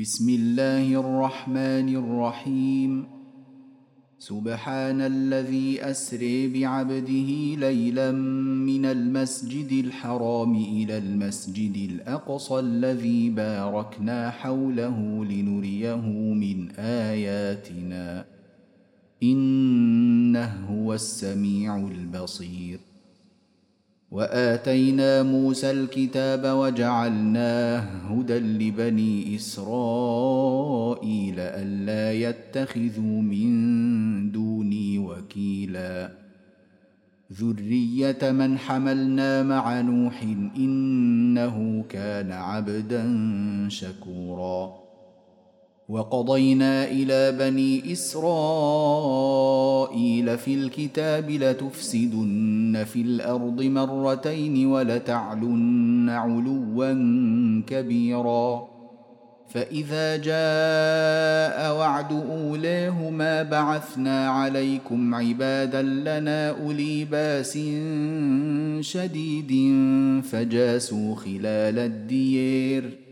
بسم الله الرحمن الرحيم. سبحان الذي أسري بعبده ليلا من المسجد الحرام إلى المسجد الأقصى الذي باركنا حوله لنريه من آياتنا. إنه هو السميع البصير. وآتينا موسى الكتاب وجعلناه هدى لبني إسرائيل ألا يتخذوا من دوني وكيلا. ذرية من حملنا مع نوح إنه كان عبدا شكورا. وقضينا إلى بني إسرائيل في الكتاب لتفسدن في الأرض مرتين ولتعلن علوا كبيرا. فإذا جاء وعد أولاهما بعثنا عليكم عبادا لنا أولي بأس شديد فجاسوا خلال الدير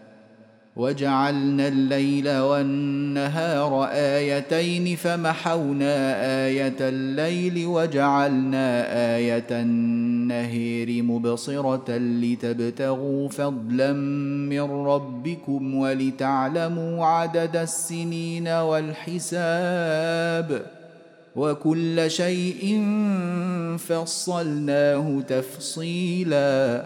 وجعلنا الليل والنهار آيتين فمحونا آية الليل وجعلنا آية النهير مبصرة لتبتغوا فضلا من ربكم ولتعلموا عدد السنين والحساب وكل شيء فصلناه تفصيلا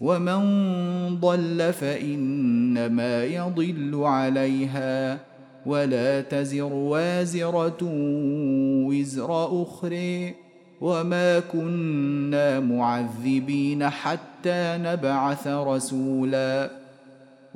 ومن ضل فإنما يضل عليها ولا تزر وازرة وزر أخرى وما كنا معذبين حتى نبعث رسولا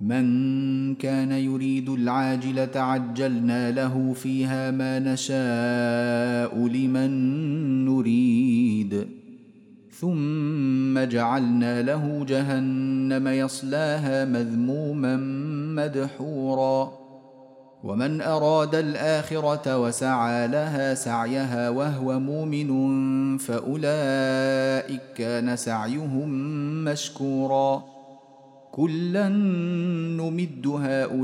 من كان يريد العاجلة عجلنا له فيها ما نشاء لمن نريد. ثم جعلنا له جهنم يصلاها مذموما مدحورا. ومن أراد الآخرة وسعى لها سعيها وهو مؤمن فأولئك كان سعيهم مشكورا. كلا نمد هؤلاء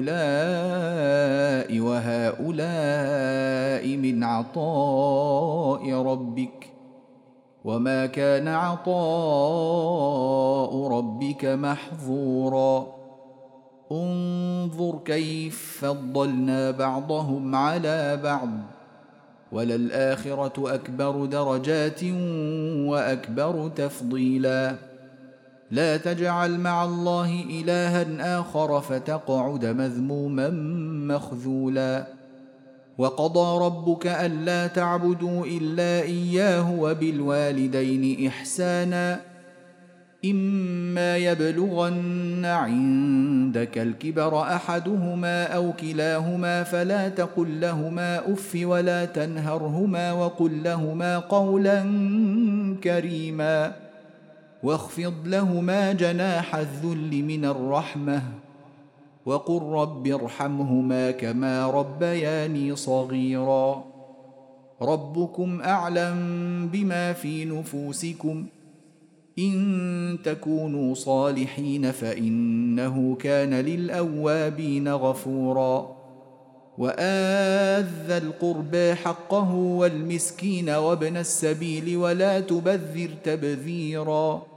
وهؤلاء من عطاء ربك وما كان عطاء ربك محظورا. انظر كيف فضلنا بعضهم على بعض وللآخرة أكبر درجات وأكبر تفضيلا. لا تجعل مع الله إلها آخر فتقعد مذموما مخذولا. وقضى ربك ألا تعبدوا إلا إياه وبالوالدين إحسانا. إما يبلغن عندك الكبر أحدهما أو كلاهما فلا تقل لهما أف ولا تنهرهما وقل لهما قولا كريما. واخفض لهما جناح الذل من الرحمة وقل رب ارحمهما كما ربياني صغيرا. ربكم أعلم بما في نفوسكم. إن تكونوا صالحين فإنه كان للأوابين غفورا. وآذ القربى حقه والمسكين وابن السبيل ولا تبذر تبذيرا.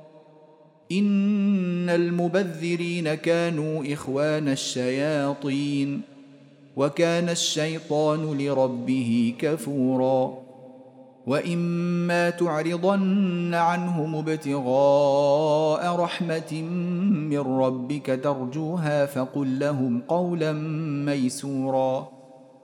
إن المبذرين كانوا إخوان الشياطين وكان الشيطان لربه كفورا وإما تعرضن عنهم ابتغاء رحمة من ربك ترجوها فقل لهم قولا ميسورا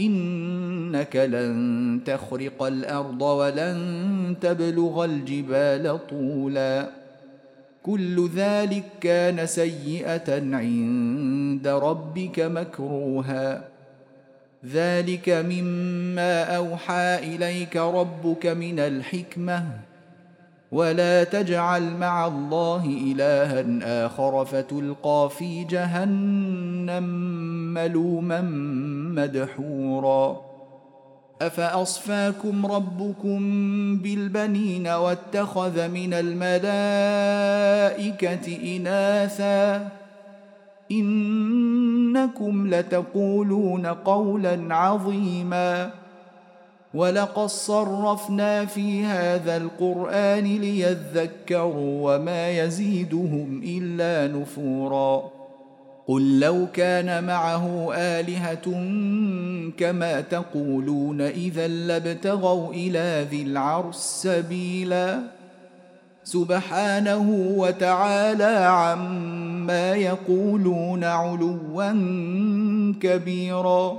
إنك لن تخرق الأرض ولن تبلغ الجبال طولا. كل ذلك كان سيئة عند ربك مكروها. ذلك مما أوحى إليك ربك من الحكمة. ولا تجعل مع الله الها اخر فتلقى في جهنم ملوما مدحورا افاصفاكم ربكم بالبنين واتخذ من الملائكه اناثا انكم لتقولون قولا عظيما ولقد صرفنا في هذا القرآن ليذكروا وما يزيدهم إلا نفورا. قل لو كان معه آلهة كما تقولون إذا لابتغوا إلى ذي العرش سبيلا. سبحانه وتعالى عما يقولون علوا كبيرا.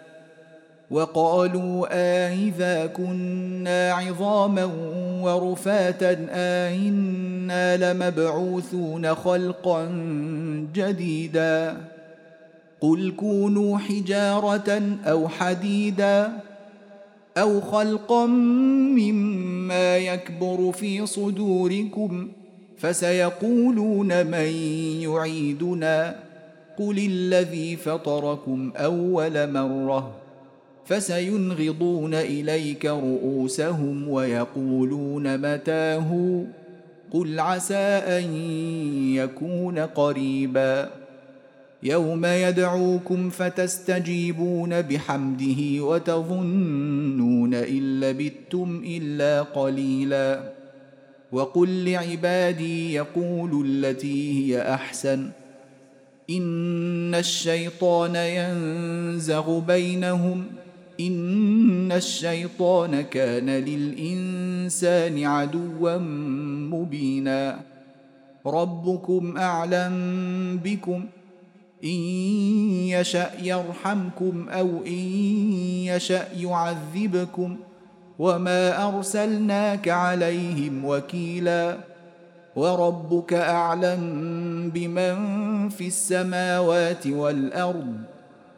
وقالوا آئذا كنا عظاما ورفاتا آئنا لمبعوثون خلقا جديدا. قل كونوا حجارة أو حديدا أو خلقا مما يكبر في صدوركم فسيقولون من يعيدنا. قل الذي فطركم أول مرة. فسينغضون إليك رؤوسهم ويقولون متاه؟ قل عسى أن يكون قريبا. يوم يدعوكم فتستجيبون بحمده وتظنون إن لبثتم إلا قليلا. وقل لعبادي يقولوا التي هي أحسن. إن الشيطان ينزغ بينهم ان الشيطان كان للانسان عدوا مبينا. ربكم اعلم بكم ان يشا يرحمكم أو ان يشا يعذبكم وما ارسلناك عليهم وكيلا. وربك اعلم بمن في السماوات والارض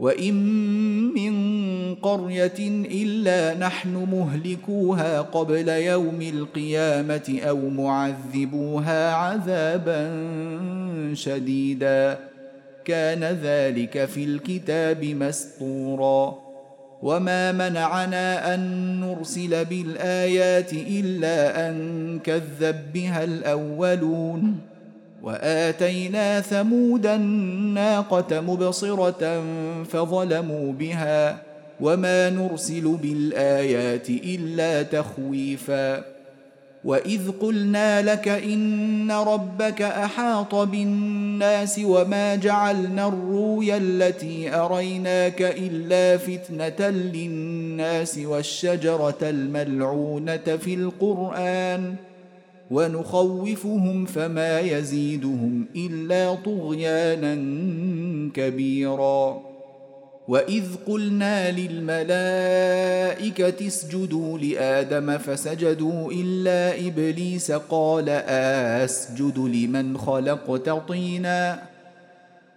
وان من قريه الا نحن مهلكوها قبل يوم القيامه أو معذبوها عذابا شديدا كان ذلك في الكتاب مسطورا وما منعنا ان نرسل بالايات الا ان كذب بها الاولون وآتينا ثمود الناقة مبصرة فظلموا بها وما نرسل بالآيات إلا تخويفا وإذ قلنا لك إن ربك أحاط بالناس وما جعلنا الرويا التي أريناك إلا فتنة للناس والشجرة الملعونة في القرآن ونخوفهم فما يزيدهم إلا طغيانا كبيرا. وإذ قلنا للملائكة اسجدوا لآدم فسجدوا إلا إبليس قال آسجد لمن خلقت طينا.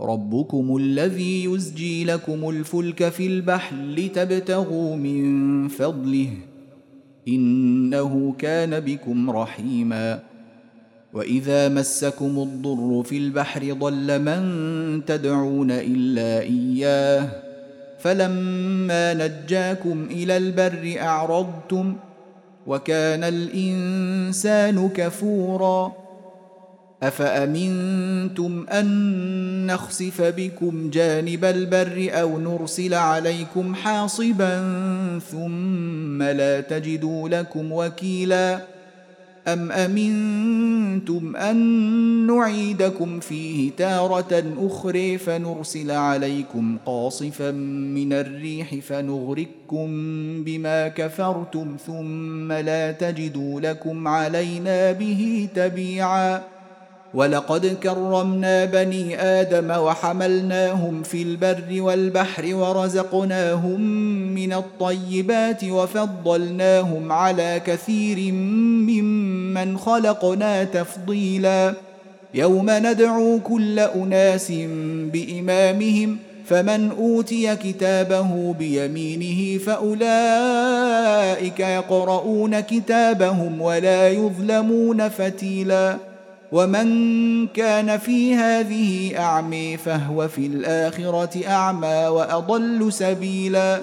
ربكم الذي يزجي لكم الفلك في البحر لتبتغوا من فضله. إنه كان بكم رحيما. وإذا مسكم الضر في البحر ضل من تدعون إلا إياه. فلما نجاكم إلى البر أعرضتم. وكان الإنسان كفورا. أفأمنتم أن نخسف بكم جانب البر أو نرسل عليكم حاصبا ثم لا تجدوا لكم وكيلا؟ أم أمنتم أن نعيدكم فيه تارة أخرى فنرسل عليكم قاصفا من الريح فنغرقكم بما كفرتم ثم لا تجدوا لكم علينا به تبيعا؟ ولقد كرمنا بني آدم وحملناهم في البر والبحر ورزقناهم من الطيبات وفضلناهم على كثير ممن خلقنا تفضيلا. يوم ندعو كل أناس بإمامهم فمن أوتي كتابه بيمينه فأولئك يقرؤون كتابهم ولا يظلمون فتيلا. ومن كان في هذه اعمي فهو في الاخره اعمى واضل سبيلا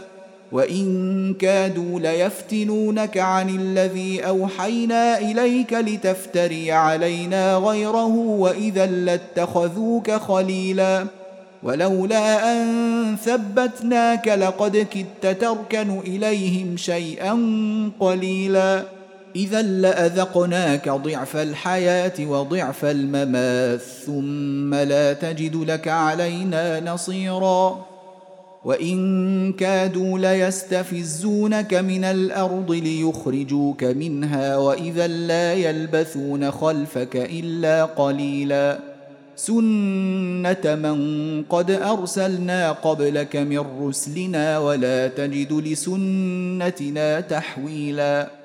وان كادوا ليفتنونك عن الذي اوحينا اليك لتفتري علينا غيره واذا لاتخذوك خليلا ولولا ان ثبتناك لقد كدت تركن اليهم شيئا قليلا إذا لأذقناك ضعف الحياة وضعف الممات ثم لا تجد لك علينا نصيرا. وإن كادوا ليستفزونك من الأرض ليخرجوك منها وإذا لا يلبثون خلفك إلا قليلا. سنة من قد أرسلنا قبلك من رسلنا ولا تجد لسنتنا تحويلا.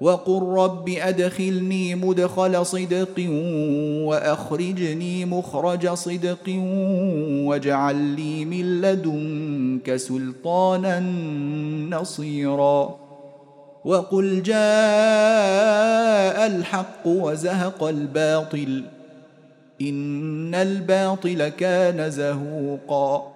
وقل رب أدخلني مدخل صدق وأخرجني مخرج صدق واجعل لي من لدنك سلطانا نصيرا. وقل جاء الحق وزهق الباطل إن الباطل كان زهوقا.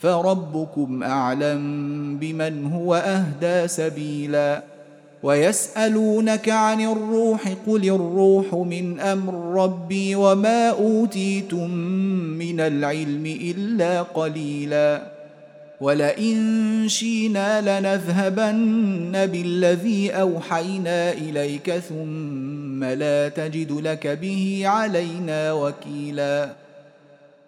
فربكم اعلم بمن هو اهدى سبيلا ويسالونك عن الروح قل الروح من أمر ربي وما اوتيتم من العلم الا قليلا ولئن شينا لنذهبن بالذي اوحينا اليك ثم لا تجد لك به علينا وكيلا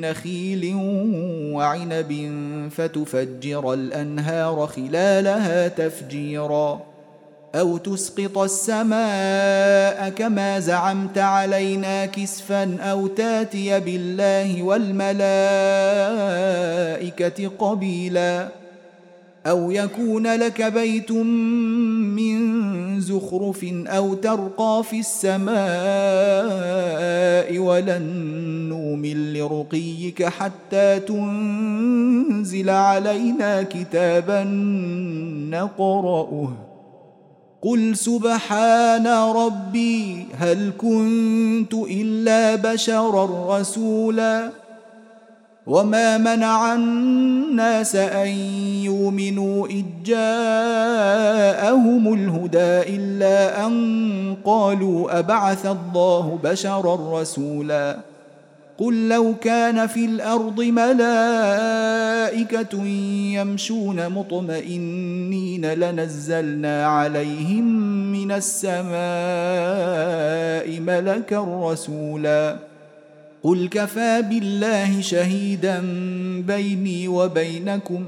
نخيل وعنب فتفجر الأنهار خلالها تفجيرا أو تسقط السماء كما زعمت علينا كسفا أو تاتي بالله والملائكة قبيلا أو يكون لك بيت من زخرف أو ترقى في السماء ولن نؤمن لرقيك حتى تنزل علينا كتابا نقرأه. قل سبحان ربي هل كنت إلا بشرا رسولا؟ وما منع الناس ان يؤمنوا اذ جاءهم الهدى الا ان قالوا ابعث الله بشرا رسولا قل لو كان في الأرض ملائكه يمشون مطمئنين لنزلنا عليهم من السماء ملكا رسولا قل كفى بالله شهيدا بيني وبينكم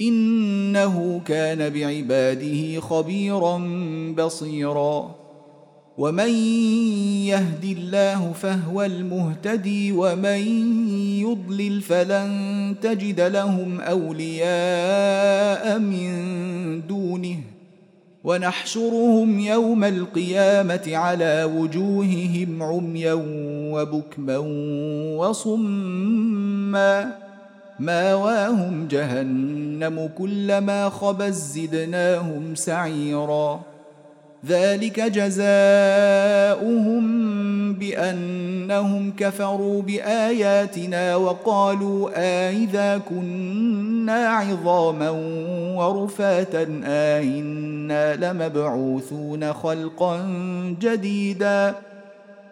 إنه كان بعباده خبيرا بصيرا. ومن يهد الله فهو المهتدي ومن يضلل فلن تجد لهم أولياء من دونه. ونحشرهم يوم القيامة على وجوههم عميا وبكما وصما. ماواهم جهنم كلما خبت زدناهم سعيرا. ذلك جزاؤهم بأنهم كفروا بآياتنا وقالوا أإذا كنا عظاما ورفاتا أإنا لمبعوثون خلقا جديدا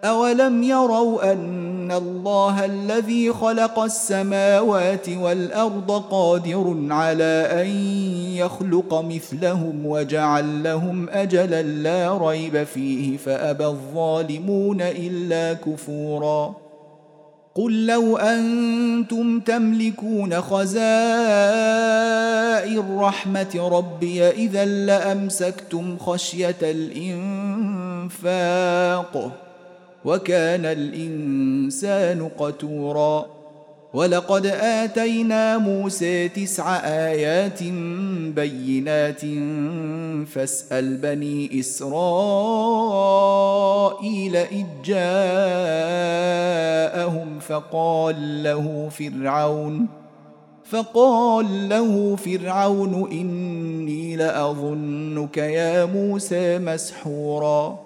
أولم يروا أن الله الذي خلق السماوات والارض قادر على ان يخلق مثلهم وجعل لهم اجلا لا ريب فيه فابى الظالمون الا كفورا قل لو أنتم تملكون خزائن رحمه ربي اذا لامسكتم خشيه الانفاق وكان الإنسان قتورا. ولقد آتينا موسى تسع آيات بينات فاسأل بني إسرائيل إذ جاءهم فقال له فرعون فقال له فرعون إني لأظنك يا موسى مسحورا.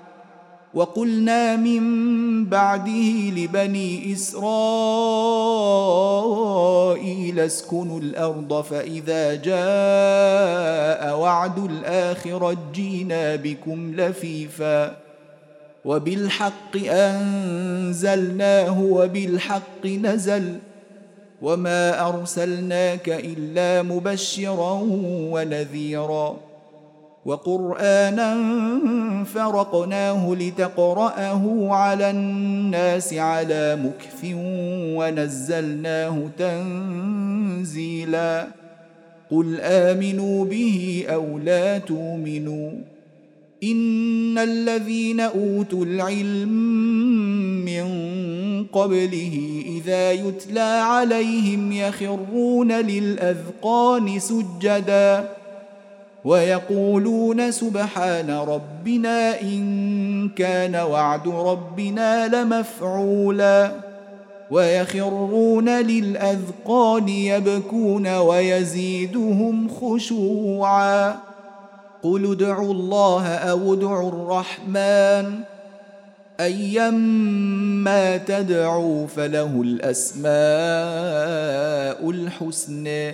وقلنا من بعده لبني إسرائيل اسكنوا الأرض فإذا جاء وعد الآخرة جينا بكم لفيفا وبالحق أنزلناه وبالحق نزل وما أرسلناك إلا مبشرا ونذيرا وقرآنا فرقناه لتقرأه على الناس على مكث ونزلناه تنزيلا. قل آمنوا به أو لا تؤمنوا. إن الذين أوتوا العلم من قبله إذا يتلى عليهم يخرون للأذقان سجدا ويقولون سبحان ربنا إن كان وعد ربنا لمفعولا ويخرون للأذقان يبكون ويزيدهم خشوعا قل ادعوا الله أو ادعوا الرحمن ايما تدعوا فله الأسماء الحسن